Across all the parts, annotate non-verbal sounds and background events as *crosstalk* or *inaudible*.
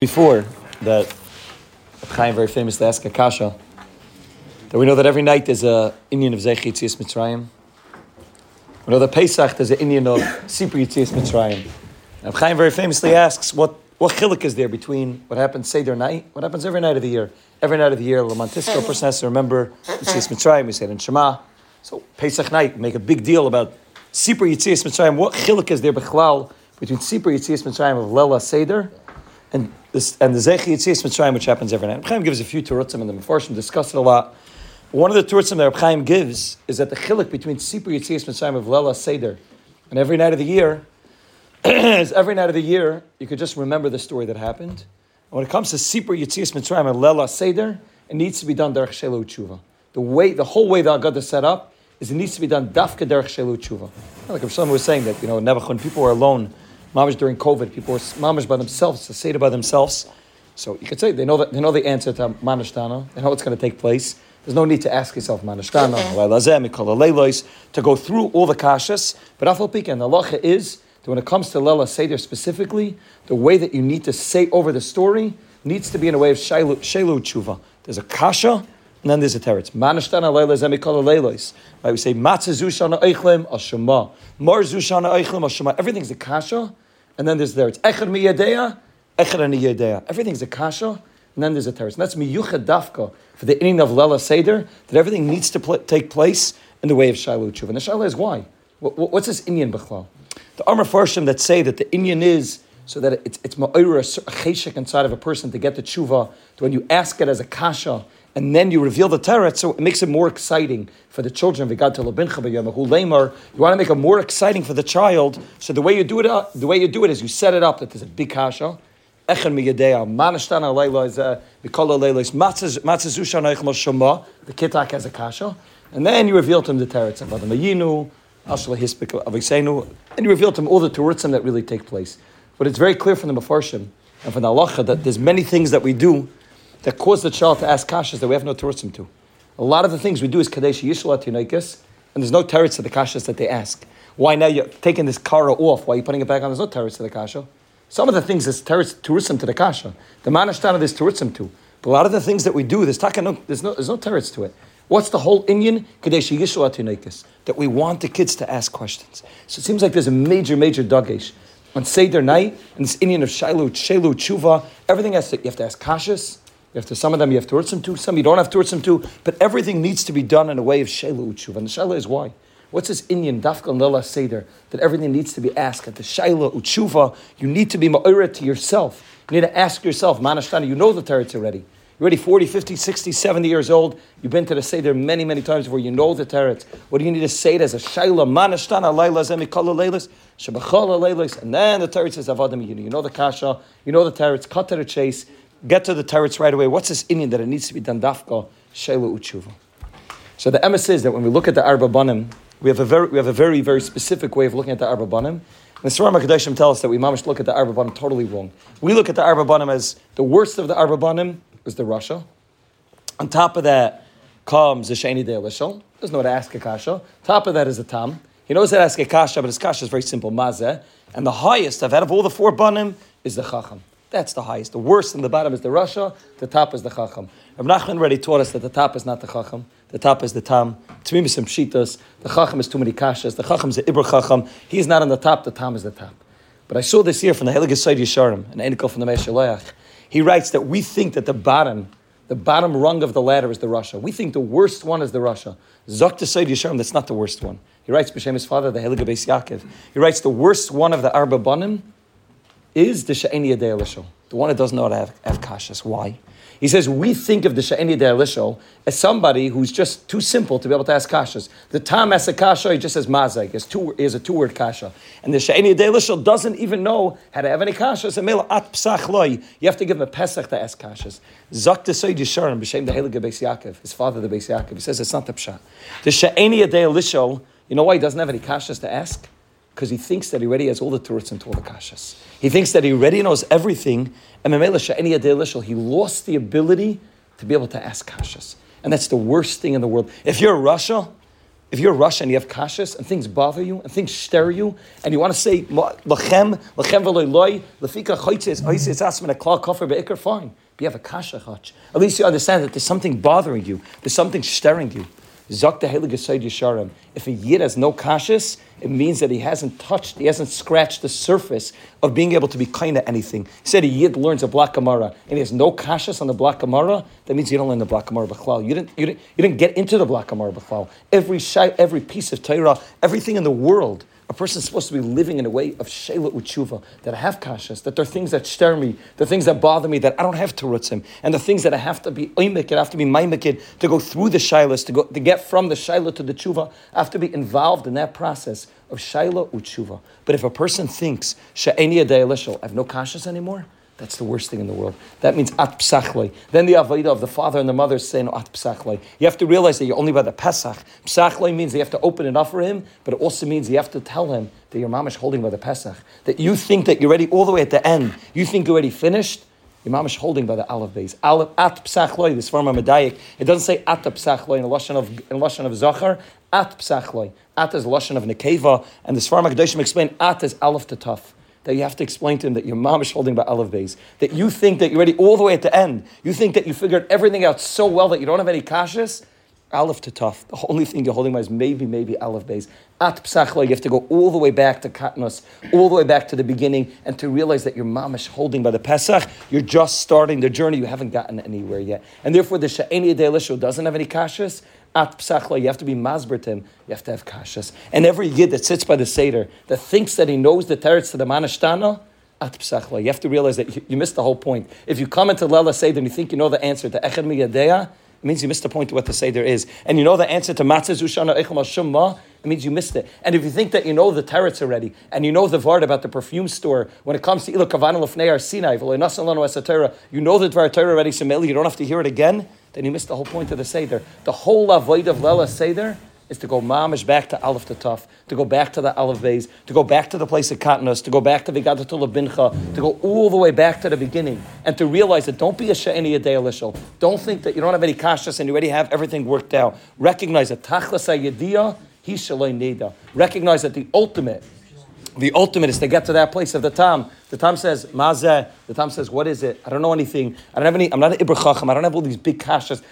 before that Chaim very famously asked Akasha that we know that every night there's a inyan of Zeich Yitzias Mitzrayim. We know that Pesach there's an inyan of Sipur Yitzias Mitzrayim. And Chaim very famously asks what what chilik is there between what happens Seder night, what happens every night of the year. Every night of the year, Lamantisco person has to remember Yitzias Mitzrayim, we say it in Shema. So Pesach night, make a big deal about Sipur Yitzias Mitzrayim. What chilik is there between Sipur Yitzias Mitzrayim of Lela Seder and this, and the Zechi Yitzias Mitzrayim, which happens every night. Chaim gives a few Turutzim, and the Mefarshim discuss it a lot. One of the Turutzim that Chaim gives is that the chilik between Sipur Yitzias Mitzrayim of Lela Seder, and every night of the year, *clears throat* is every night of the year, you could just remember the story that happened. And when it comes to Sipur Yitzias Mitzrayim and Lela Seder, it needs to be done Derech Shelo Tshuva. The way, the whole way that God is set up is it needs to be done Dafka Derech Shelo Tshuva. Like if someone was saying that, you know, never when people were alone, mamish during COVID, people were mamish by themselves, to say by themselves. So you could say they know that they know the answer to manashtana. They know what's going to take place. There's no need to ask yourself manashtana, to go through all the kashas. But afal and the halacha is that when it comes to lela seder specifically, the way that you need to say over the story needs to be in a way of shelu tshuva. There's a kasha. And then there's a teretz. Manashtana leila zemikol leilos. Right? We say matzah zushana eichlim ashema. Mar zushana eichlim ashema. Everything's a kasha. And then there's there. It's echad miyadeya, echad aniyadeya. Everything's a kasha. And then there's a teretz. And that's miyuchad dafka for the inyan of Lela Seder, that everything needs to pl- take place in the way of Shiloh Tshuva. And the Shiloh is why? What, what's this inyan Bechlal? The Amr Farshim that say that the inyan is so that it's it's ma'ira, a inside of a person to get the tshuva, to when you ask it as a kasha, and then you reveal the teretz, so it makes it more exciting for the children. You want to make it more exciting for the child. So the way you do it, uh, the way you do it is you set it up that there's a big kasha. Eichel. The kitak has a kasha, and then you reveal to him the teretz and you reveal to him all the terutzim that really take place. But it's very clear from the Mefarshim and from the halacha that there's many things that we do that cause the child to ask kashas that we have no terutzim to. A lot of the things we do is kadesh yishla tinaikis, and there's no teretz to the kashas that they ask. Why now you're taking this kara off? Why are you putting it back on? There's no teretz to the kasha. Some of the things there's teretz terutzim to the kasha. The manashtana there's terutzim to. But a lot of the things that we do, there's, taka, no, there's no there's no teretz to it. What's the whole inyan? Kadesh yishla tinaikis. That we want the kids to ask questions. So it seems like there's a major, major dagesh on Seder night, and this inyan of Shiloh, Shelu, Tshuva, everything has to, you have to ask kashas, you have to, some of them you have some to, some you don't have some to, but everything needs to be done in a way of Shailu Utshuva. And the Shaila is why? What's this inyan Dafka Lela Seder that everything needs to be asked at the Shaila Utshuva? You need to be Ma'ira to yourself. You need to ask yourself, Manashtana, you know the teretz already. You're already 40, 50, 60, 70 years old. You've been to the Seder many, many times where you know the teretz. What do you need to say as a Shaila? Manashtana, Laila, Zemikala, Leilis, Shabachala, Leilis. And then the teretz says Avadim You know the Kasha, you know the teretz, cut to the chase get to the teretz right away. What's this inyan that it needs to be done dafka shelu utshuva? So the emes is that when we look at the arba banim, we have a very we have a very very specific way of looking at the arba banim. The Surah Makadeshim tell us that we must look at the arba banim totally wrong. We look at the arba banim as the worst of the arba banim is the rasha. On top of that comes the sheni de elishal. There's no to ask a kasha. Top of that is the tam. He knows how to ask a kasha, but his kasha is very simple, mazeh. And the highest of out of all the four banim is the chacham. That's the highest. The worst in the bottom is the Rasha, the top is the Chacham. Rav Nachman already taught us that the top is not the Chacham, the top is the Tam. Tmimis Shitas, the Chacham is too many Kashas, the Chacham is the Ibra Chacham, he's not on the top, the Tam is the top. But I saw this here from the Helig Sayyid Yisharim, an Enikal from the Meshalayach. He writes that we think that the bottom, the bottom rung of the ladder is the Rasha. We think the worst one is the Rasha. Zok Sayyid Yisharim, that's not the worst one. He writes, B'Shem his father, the Helig Beis Yaakov. He writes, the worst one of the Arba Banim is the Sha'eni Yadei the one that doesn't know how to have, kashas. Why? He says, we think of the Sha'eni Yadei as somebody who's just too simple to be able to ask kashas. The Tam asks a kasha, he just says mazag, is, two, is a two-word kasha. And the Sha'eni Yadei doesn't even know how to have any kashas. At psach loy. You have to give him a pesach to ask kashas. Zak Seyd Yisharim, b'shem the Heilige Beis Yaakov, his father the Beis Yaakov, he says it's not the pshat. The Sha'eni Yadei you know why he doesn't have any kashas to ask? Because he thinks that he already has all the turrets and all the kashas. He thinks that he already knows everything, and he lost the ability to be able to ask kashas. And that's the worst thing in the world. If you're Russia, if you're Russian, you have kashas and things bother you and things stir you, and you want to say lachem lachem v'loy lefika choitzes oises asman a klal beikar fine. But you have a kasha chach. At least you understand that there's something bothering you. There's something stirring you. Zok the. If a yid has no kashas, it means that he hasn't touched, he hasn't scratched the surface of being able to be kind of anything. He said a yid learns a black Gemara and he has no kashas on the black Gemara, that means you don't learn the black Gemara b'chlal. You didn't, you didn't, you didn't get into the black Gemara b'chlal. Every shy, every piece of Torah, everything in the world a person is supposed to be living in a way of shela utshuva, that I have kashas, that there are things that stir me, the things that bother me, that I don't have to rutzim, and the things that I have to be oimik, I have to be maimikid, to go through the shilas, to go to get from the shaila to the tshuva, I have to be involved in that process of shaila utshuva. But if a person thinks, sha'eni I have no kashas anymore, that's the worst thing in the world. That means at psachloi. Then the avodah of the father and the mother is saying at psachloi. You have to realize that you're only by the pesach. Psachloi means you have to open it up for him, but it also means you have to tell him that your mom is holding by the pesach. That you think that you're ready all the way at the end. You think you're already finished. Your mom is holding by the aleph base. Aleph at psachloi. This form of medayik. It doesn't say at psachloi in lashon of in lashon of zachar. At psachloi. At is lashon of nekeva, and the Sfarim Hakadoshim explain at is aleph to tough that you have to explain to him that your mom is holding by olive base, that you think that you're ready all the way at the end. You think that you figured everything out so well that you don't have any kashas. Aleph to tough. The only thing you're holding by is maybe, maybe Aleph base. At Psachla, you have to go all the way back to Katnos, all the way back to the beginning, and to realize that your mom is holding by the Pesach. You're just starting the journey. You haven't gotten anywhere yet. And therefore, the Sha'eni Adelisho doesn't have any kashas. At Psachla, you have to be Masbertim. You have to have kashas. And every Yid that sits by the Seder, that thinks that he knows the teretz to the Manashtana, at Psachla. You have to realize that you, you missed the whole point. If you come into Lela Seder and you think you know the answer to Echad Miyadeya, it means you missed the point of what the Seder is. And you know the answer to Matzah Zushana Echel Shumma, it means you missed it. And if you think that you know the teretz already, and you know the vart about the perfume store, when it comes to Ilo Kavana Lefnei Sinai, you know the Dvar Torah already, Sameli, you don't have to hear it again, then you missed the whole point of the Seder. The whole avoid of Lela Seder is to go mamish back to Aleph to Tuf, to go back to the Aleph Bays, to go back to the place of Katnus, to go back to Vigada to Labincha, to go all the way back to the beginning, and to realize that don't be a Sha'ini Yadei Don't think that you don't have any kashas and you already have everything worked out. Recognize that Tachlas Yediyah, he Shaloi Neda. Recognize that the ultimate the ultimate is to get to that place of the Tam. The Tam says, Mazeh. The Tam says, what is it? I don't know anything. I don't have any, I'm not an Ibrachachim. I don't have all these big kashas.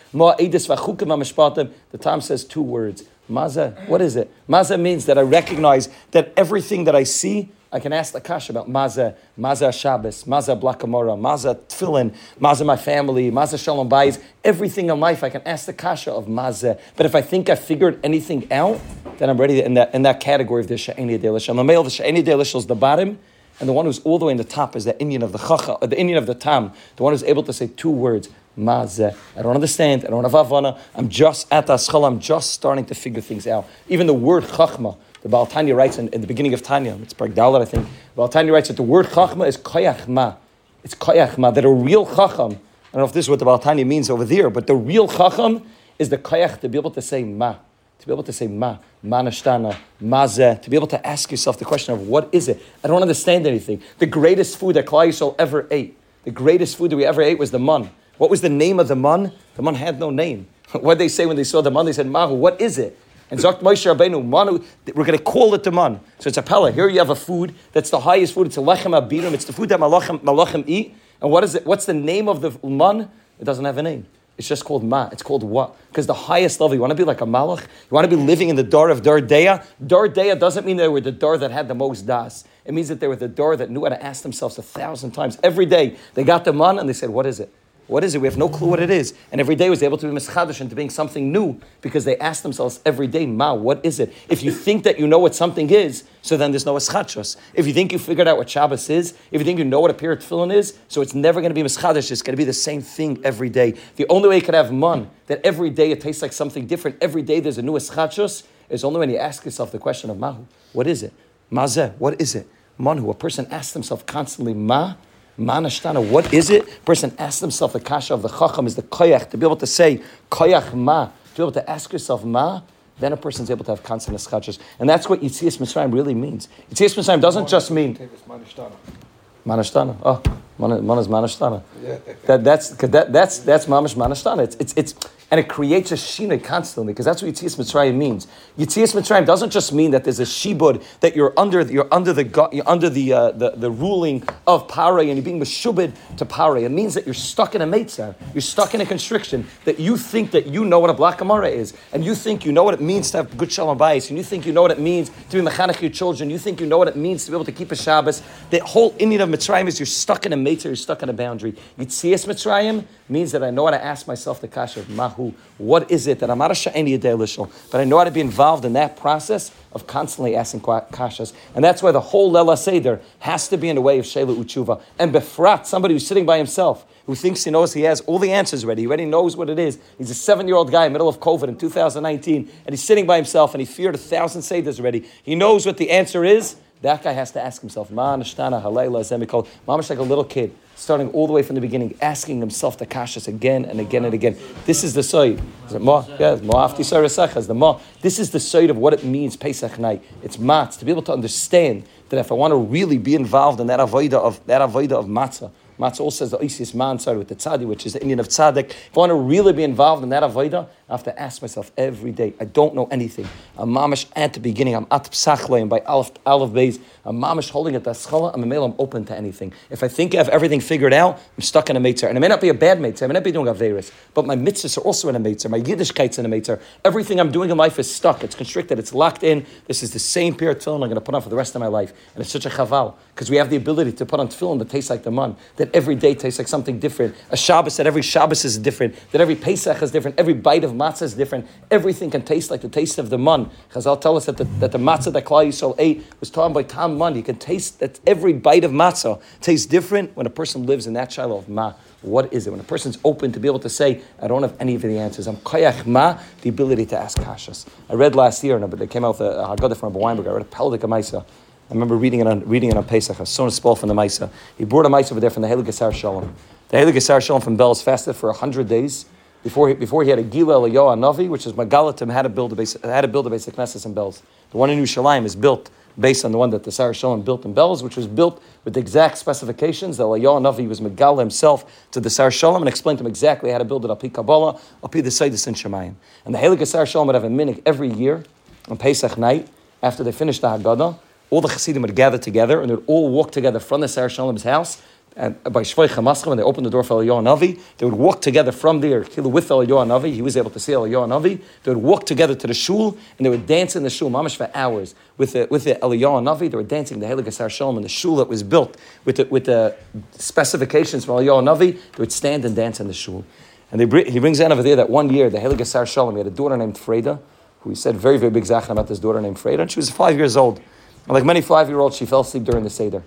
The Tam says two words. Mazeh. What is it? Mazeh means that I recognize that everything that I see, I can ask the kash about Mazeh, Mazeh Shabbos, Mazeh Blakamora, Mazeh Tfilin, Mazeh my family, Mazeh Shalom Bayis. Everything in life I can ask the kasha of Mazeh. But if I think I figured anything out, then I'm ready in that, in that category of the Sha'ini Delish. I'm a male, the Sha'ini Delish is the bottom, and the one who's all the way in the top is the inyan of the Chacha, uh, the inyan of the Tam, the one who's able to say two words, Mazeh. I don't understand. I don't have Havana. I'm just at Aschal. I'm just starting to figure things out. Even the word Chachma, the Baal Tanya writes in, in, the beginning of Tanya, it's Dalit, I think. Baal Tanya writes that the word Chachma is Koyach Ma. It's Koyach Ma, that a real Chacham, I don't know if this is what the Baal Tanya means over there, but the real Chacham is the Koyach to be able to say Ma. To be able to say ma, manashtana, mazeh, to be able to ask yourself the question of what is it? I don't understand anything. The greatest food that Klal Yisrael ever ate, the greatest food that we ever ate was the man. What was the name of the man? The man had no name. *laughs* what did they say when they saw the man? They said, Mahu, what is it? And Zakt Moshe Rabbeinu, manu, we're going to call it the man. So it's a pella. Here you have a food that's the highest food. It's a lechem abirim. It's the food that malachim, malachim eat. And what is it? What's the name of the man? It doesn't have a name. It's just called ma. It's called what? Because the highest level, you want to be like a malach? You want to be living in the door of Dardeya? Dardeya doesn't mean they were the door that had the most das. It means that they were the door that knew how to ask themselves a thousand times. Every day, they got the man and they said, what is it? What is it? We have no clue what it is. And every day was able to be mischadish into being something new because they ask themselves every day, Ma, what is it? If you think that you know what something is, so then there's no eschachos. If you think you figured out what Shabbos is, if you think you know what a period tefillin is, so it's never going to be mischadish. It's going to be the same thing every day. The only way you could have man, that every day it tastes like something different, every day there's a new eschachos, is only when you ask yourself the question of Mahu. What is it? Mazeh, what is it? Manhu, a person asks himself constantly, Ma, Manashtana, what is it? person asks himself the kasha of the chacham is the koyach, to be able to say koyach ma, to be able to ask yourself ma, then a person is able to have constant eschachas. And that's what Yitzias Mitzrayim really means. Yitzias Mitzrayim doesn't just mean... Manashtana. Oh. Manas manashtana. That, that's, that, that's, that's mamash manashtana. It's, it's, it's, and it creates a shina constantly because that's what Yitzias Mitzrayim means. Yitzias Mitzrayim doesn't just mean that there's a shibud that you're under you're under the you're under the, uh, the, the ruling of pare and you're being meshubed to pare. It means that you're stuck in a meitzah. You're stuck in a constriction that you think that you know what a black amara is and you think you know what it means to have good shalom bayis and you think you know what it means to be mechanech your children. You think you know what it means to be able to keep a Shabbos. The whole inyan of Mitzrayim is you're stuck in a meitzah. You're stuck in a boundary. Yitzias Mitzrayim means that I know how to ask myself the kasha of mahu. What is it that I'm not a sha'eni but I know how to be involved in that process of constantly asking kashas. And that's why the whole Lela Seder has to be in a way of Shela Uchuva. And Befrat, somebody who's sitting by himself, who thinks he knows he has all the answers ready, he already knows what it is. He's a seven year old guy in the middle of COVID in 2019, and he's sitting by himself and he feared a thousand Seders already. He knows what the answer is. That guy has to ask himself, Ma Nishtana Halayla Zemikol. Mamash like a little kid starting all the way from the beginning, asking himself the kashas again and again and again. This is the side. Is it ma? Ma'afti is the ma. This is the side of what it means Pesach night. It's matz to be able to understand that if I want to really be involved in that avoida of that avoida of matzah, Matzah also says the Isis man started with the tzadi, which is the inyan of tzaddik. If I want to really be involved in that avodah, I have to ask myself every day. I don't know anything. I'm mamish at the beginning. I'm at psachleim by Aleph, Aleph Beis. I'm mamish holding at the schala. I'm a male. I'm open to anything. If I think I have everything figured out, I'm stuck in a mitzvah. And it may not be a bad mitzvah. I may not be doing averis, but my mitzvahs are also in a mitzvah. My Yiddishkeit's in a mitzvah. Everything I'm doing in life is stuck. It's constricted. It's locked in. This is the same pair of tefillin I'm going to put on for the rest of my life. And it's such a chaval because we have the ability to put on tefillin that tastes like the man. That every day tastes like something different. A Shabbos that every Shabbos is different. That every Pesach is different. Every bite of matzah is different. Everything can taste like the taste of the man. Chazal tell us that the, that the matzah that Klal Yisrael ate was taught by Tam Man. You can taste that every bite of matzah tastes different when a person lives in that shiloh of ma. What is it? When a person's open to be able to say, I don't have any of the answers. I'm koyach ma, the ability to ask kashas. I read last year, but they came out with a Haggadah from Weinberg. I read a Peldik Maisa. I remember reading it on, reading it on Pesach. I saw a spell from the Maisa. He brought a Maisa over there from the Helig Shalom. The Helig Shalom from Belz fasted for 100 days before he, before he had a Gila Eliyahu Navi, which is Megalatim, how to build a base, how to build a basic Knesset in Belz. The one in Yerushalayim is built based on the one that the Sar Shalom built in Belz, which was built with the exact specifications. The Eliyahu Navi was Megala himself to the Sar Shalom and explained to him exactly how to build it up Kabbalah, up the Seidus in Shemayim. And the Helig Sar Shalom would have a minute every year on Pesach night after they finished the Haggadah. All the Chassidim would gather together and they would all walk together from the Sar Shalom's house and by Shvoi Chamaschem, when they opened the door for Eliyahu Navi, they would walk together from there, with Eliyahu Navi. He was able to see Eliyahu Navi. They would walk together to the shul, and they would dance in the shul, mamash for hours, with the, with the Eliyahu Navi. They were dancing the Helig Asar Shalom in the shul that was built with the, with the specifications from Eliyahu Navi. They would stand and dance in the shul. And they, he brings in over there that one year, the Helig Asar Shalom, he had a daughter named Freda, who he said very, very big zachan about this daughter named Freda, and she was five years old. And like many five-year-olds, she fell asleep during the Seder.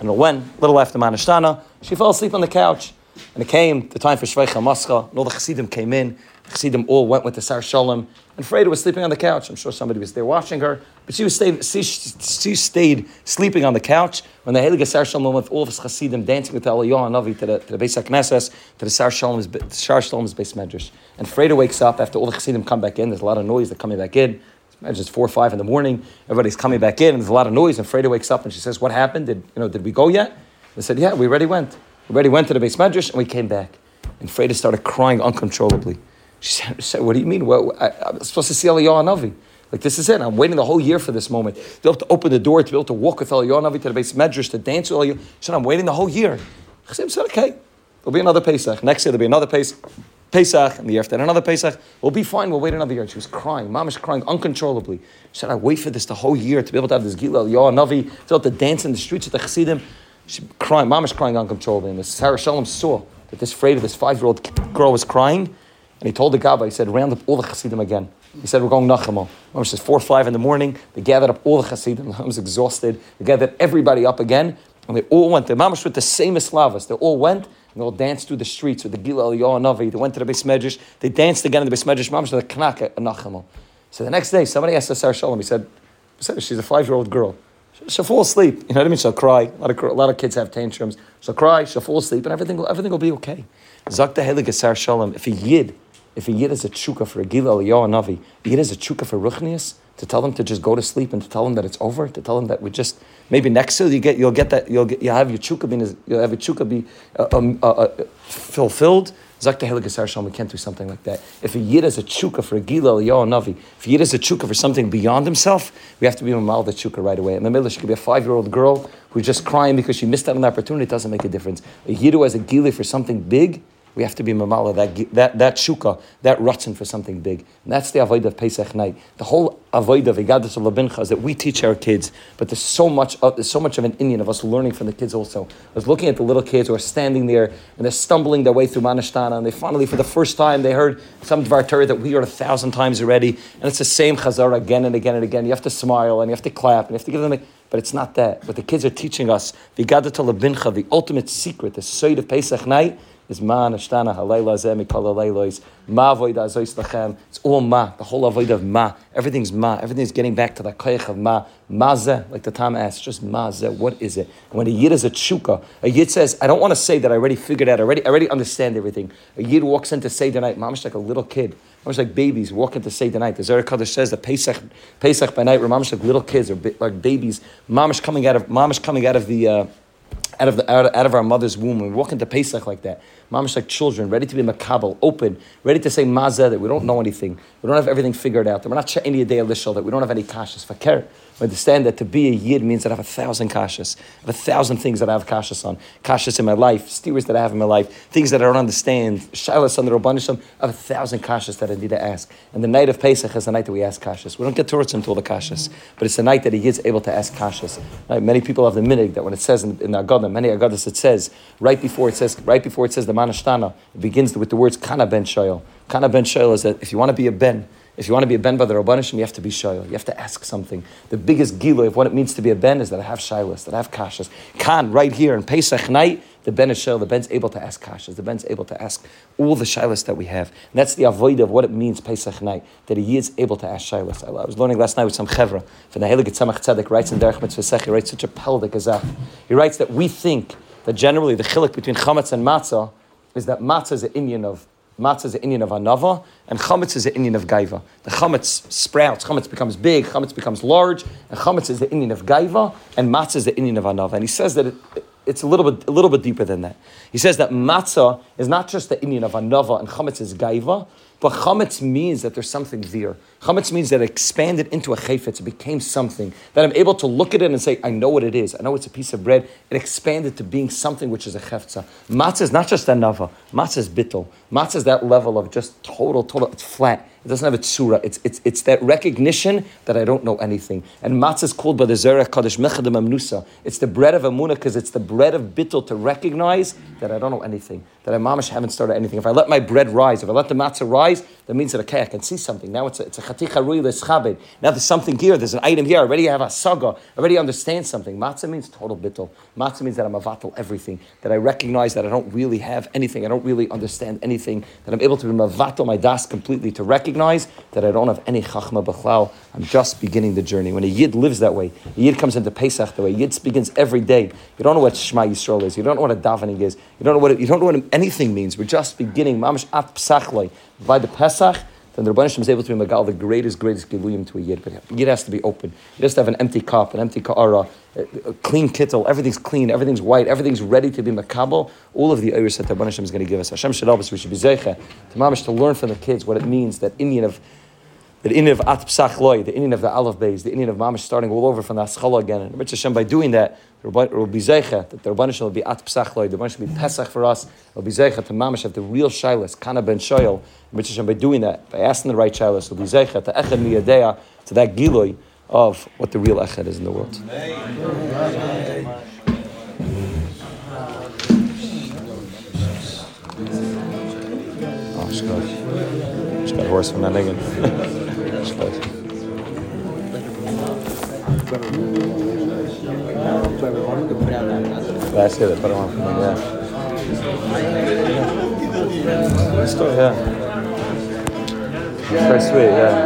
And when, a little after Manashtana, she fell asleep on the couch. And it came the time for Shveicha Mascha, and all the Chassidim came in. The Chassidim all went with the Sar Shalom. And Freda was sleeping on the couch. I'm sure somebody was there watching her. But she, was stayed, she, she stayed sleeping on the couch when the Heilige Sar Shalom with all of his Chassidim dancing with the Eliyahu Navi to the, to the Beis HaKnesses, to the Sar Shalom's, Sar Shalom's Beis Medrash. And Freda wakes up after all the Chassidim come back in. There's a lot of noise. They're coming back in. Imagine it's four or five in the morning. Everybody's coming back in, and there's a lot of noise. And Freda wakes up and she says, "What happened? Did you know? Did we go yet?" They said, "Yeah, we already went. We already went to the Beis Medrash, and we came back." And Freda started crying uncontrollably. She said, "What do you mean? Well, I, am supposed to see Eliyahu Navi. Like this is it. I'm waiting the whole year for this moment to be able to open the door, to be able to walk with Eliyahu Navi to the Beis Medrash, to dance with Eliyahu." She said, "I'm waiting the whole year." I said, "Okay, there'll be another Pesach. Next year there'll be another Pesach." Pesach, and the year after another Pesach, we'll be fine, we'll wait another year. She was crying, mama's crying uncontrollably. She said, I wait for this the whole year to be able to have this Gila, Yah, Navi, to be able to dance in the streets of the Chassidim. She crying, mama's crying uncontrollably. And the Sar Shalom saw that this afraid of this five-year-old girl was crying, and he told the Gabbai, he said, round up all the Chassidim again. He said, we're going Nachamo. Mama says, four or five in the morning, they gathered up all the Chassidim. *laughs* I was exhausted. They gathered everybody up again, and they all went. The mamash with the same Islavas. They all went, and they all danced through the streets with the Gila Eliyahu. They went to the Beis Medrash. They danced again in the Beis Medrash. Mamash the Knak at Nachamo. So the next day, somebody asked Sar Shalom. He said, "She's a five-year-old girl. She'll fall asleep. You know what I mean? She'll cry. A lot of, a lot of kids have tantrums. She'll cry. She'll fall asleep, and everything will, everything will be okay." Zakta Helig Sar Shalom. If a yid, if a yid is a tshuka for a Gila Eliyahu Navi, yid is a tshuka for Ruchnius to tell them to just go to sleep and to tell them that it's over, to tell them that we just maybe next year you get you'll get that you'll get you'll have your chukka be you'll have your chukka be uh, um, uh, uh, fulfilled. Zakta Heligasar we can't do something like that. If a yid is a chukka for a gila or navi, if a yid is a chukka for something beyond himself, we have to be a mal the chukka right away. In the middle, she could be a five year old girl who's just crying because she missed out on the opportunity. It doesn't make a difference. A yid who has a gila for something big, we have to be mamala, that, that, that shuka, that rutzen for something big. And that's the avoid of Pesach night. The whole avoid of Igadis Labincha is that we teach our kids, but there's so much of, there's so much of an inyan of us learning from the kids also. I was looking at the little kids who are standing there and they're stumbling their way through Manashtana and they finally, for the first time, they heard some Dvar Torah that we heard a thousand times already. And it's the same Chazara again and again and again. You have to smile and you have to clap and you have to give them a, but it's not that. But the kids are teaching us the Labincha, the ultimate secret, the Seyd of Pesach night, is ma nashtana halayla zeh mikol halaylos ma avoida azois lachem. It's all ma. The whole avoid of ma. Everything's ma. Everything's getting back to the koyach of ma. Mazeh, like the Tam asks, just mazeh. What is it? And when a yid is a chuka, a yid says, I don't want to say that I already figured out. I already, I already understand everything. A yid walks into Seder night, mamish like a little kid. Mamish like babies walk into Seder night. The Zohar Kaddish says that Pesach, Pesach by night, mamish like little kids or like babies. Mamish coming out of mamish coming out of the. Uh, out of, the, out, out of our mother's womb. We walk into Pesach like that. Mamish like children, ready to be makabel, open, ready to say mazeh, that we don't know anything. We don't have everything figured out. That we're not sha'ini day lishal, that we don't have any kashas. Fakir. We understand that to be a yid means that I have a thousand kashas. I have a thousand things that I have kashas on. Kashas in my life, steers that I have in my life, things that I don't understand, shilas on the Rabbanisham. I have a thousand kashas that I need to ask. And the night of Pesach is the night that we ask kashas. We don't get towards him until the kashas, but it's the night that he is able to ask kashas. Right? Many people have the minig that when it says in, in the Agadah, many Agadas it says, right before it says, right before it says the Manashtana, it begins with the words Kana ben Shoyal. Kana ben Shoyal is that if you want to be a ben, if you want to be a ben by the Rabbanishim, you have to be shoyal. You have to ask something. The biggest giloy of what it means to be a ben is that I have shilas, that I have kashas. Khan, right here in Pesach night, the ben is shoyal. The ben's able to ask kashas. The ben's able to ask all the shilas that we have. And that's the avoid of what it means Pesach night, that he is able to ask shilas. I was learning last night with some chevra. From the Helig Tzemach Tzedek writes in Derech Mitzvah he writes such a peldik azaf. He writes that we think that generally the chilik between chametz and matzah is that matzah is an inyan of matzah is an inyan of anava, and chametz is an inyan of gaiva. The chametz sprouts, chametz becomes big, chametz becomes large, and chametz is the inyan of gaiva, and matzah is the inyan of anava. And he says that it, it's a little bit a little bit deeper than that. He says that matzah is not just the inyan of anava, and chametz is gaiva, but chametz means that there's something there. Chametz means that it expanded into a chayfetz. It became something that I'm able to look at it and say, I know what it is. I know it's a piece of bread. It expanded to being something which is a chefza. Matzah is not just a nava. Matzah is bittel. Matzah is that level of just total, total. It's flat. It doesn't have a tsura. It's, it's, it's that recognition that I don't know anything. And matzah is called by the Zerach Kaddish Mechadim Amnusa. It's the bread of Amunah because it's the bread of bittul to recognize that I don't know anything, that I mamish haven't started anything. If I let my bread rise, if I let the matzah rise, that means that okay, I can see something. Now it's a, it's a Now there's something here. There's an item here. I already have a saga. I already understand something. Matzah means total bittul. Matzah means that I'm avatal everything. That I recognize that I don't really have anything. I don't really understand anything. That I'm able to be mavatal my das completely to recognize that I don't have any chachma b'chlal. I'm just beginning the journey. When a yid lives that way, a yid comes into Pesach the way. Yid begins every day. You don't know what Shema Yisrael is. You don't know what a davening is. You don't know what it, you don't know what anything means. We're just beginning. Mamash at Pesach by the Pesach then the Rebbeinu is able to be Magal, the greatest, greatest Giluyim to a Yid. But Yid has to be open. He has to have an empty cup, an empty ka'ara, a clean kittel, everything's clean, everything's white, everything's ready to be Makabal. All of the Iris that the Rebbeinu is going to give us. Hashem should help us. We should be Zeicha to Mamish to learn from the kids what it means, that inyan of the inyan of At Psach Loy, the inyan of the Aleph Beis, the inyan of Mamish starting all over from the Aschala again. And Rich Hashem, by doing that, it will be Zeicha, that the Rabbanah will be At Psach Loy, the Rabbanah will be Pesach for us, it will be Zeicha to Mamish have the real Shilas, Kana ben Shoyel. Rich Hashem, by doing that, by asking the right Shilas, will be Zeicha to Echad Miyadea, to that Giloy of what the real Echad is in the world. Oh, Shkot. Shkot horse from *laughs* that That's it, put it on for me, yeah. Story, yeah. Very sweet, yeah.